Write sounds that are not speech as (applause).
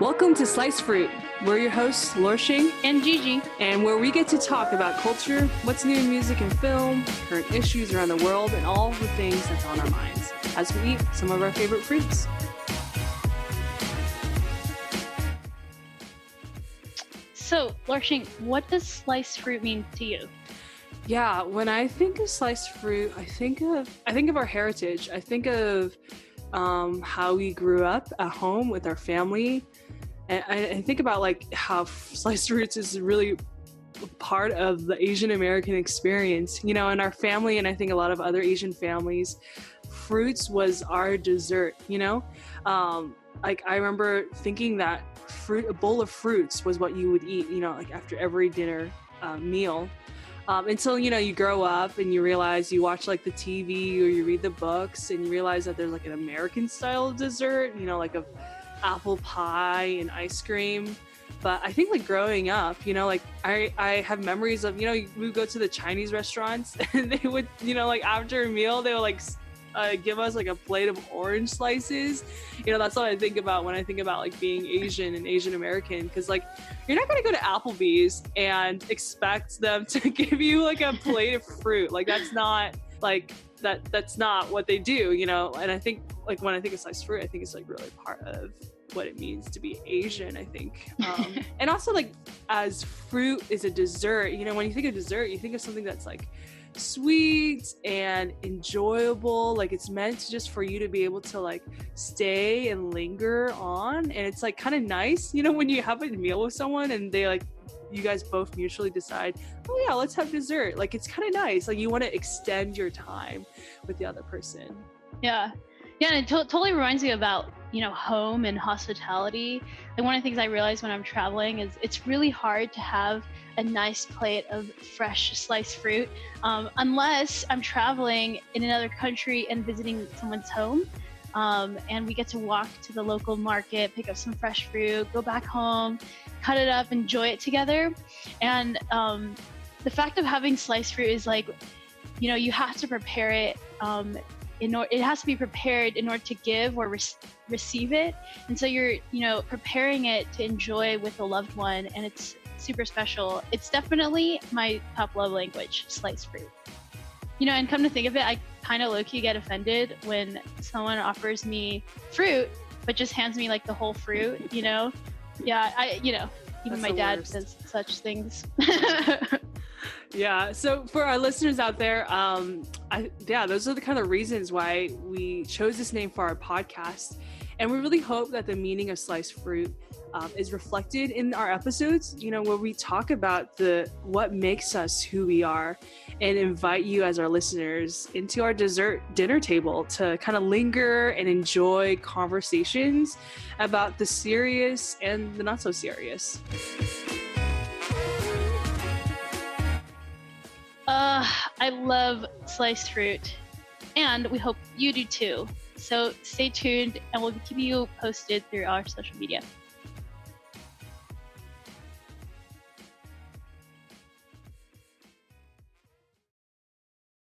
Welcome to Sliced Fruit. We're your hosts, Lorshing and Gigi, and where we get to talk about culture, what's new in music and film, current issues around the world, and all the things that's on our minds as we eat some of our favorite fruits. So, Lorshing, what does sliced fruit mean to you? Yeah, when I think of sliced fruit, I think of I think of our heritage. I think of um, how we grew up at home with our family. And I, think about like how sliced fruits is really part of the Asian American experience, you know, in our family, and I think a lot of other Asian families, fruits was our dessert, you know? Um, like I remember thinking that fruit, a bowl of fruits was what you would eat, you know, like after every dinner uh, meal um, until you know you grow up and you realize you watch like the TV or you read the books and you realize that there's like an American style dessert, you know, like a apple pie and ice cream. But I think like growing up, you know, like I I have memories of you know we would go to the Chinese restaurants (laughs) and they would you know like after a meal they would like uh, give us like a plate of orange slices. You know, that's what I think about when I think about like being Asian and Asian American. Cause like you're not gonna go to Applebee's and expect them (laughs) to give you like a plate of fruit. Like that's not like that that's not what they do, you know? And I think like when I think of sliced fruit, I think it's like really part of what it means to be Asian, I think. Um, (laughs) and also like as fruit is a dessert, you know, when you think of dessert, you think of something that's like sweet and enjoyable like it's meant just for you to be able to like stay and linger on and it's like kind of nice you know when you have a meal with someone and they like you guys both mutually decide oh yeah let's have dessert. Like it's kind of nice. Like you want to extend your time with the other person. Yeah. Yeah and it to- totally reminds me about you know home and hospitality. And one of the things i realize when i'm traveling is it's really hard to have a nice plate of fresh sliced fruit um, unless I'm traveling in another country and visiting someone's home. Um, and we get to walk to the local market, pick up some fresh fruit, go back home, cut it up, enjoy it together. And um, the fact of having sliced fruit is like, you know, you have to prepare it. Um, in order, it has to be prepared in order to give or re- receive it, and so you're, you know, preparing it to enjoy with a loved one, and it's super special. It's definitely my top love language, sliced fruit. You know, and come to think of it, I kind of low key get offended when someone offers me fruit, but just hands me like the whole fruit, you know? Yeah, I, you know, even That's my dad worst. says such things. (laughs) yeah. So for our listeners out there, um, I, yeah, those are the kind of reasons why we chose this name for our podcast. And we really hope that the meaning of sliced fruit um, is reflected in our episodes you know where we talk about the what makes us who we are and invite you as our listeners into our dessert dinner table to kind of linger and enjoy conversations about the serious and the not so serious. Uh, i love sliced fruit. And we hope you do too so stay tuned and we'll keep you posted through our social media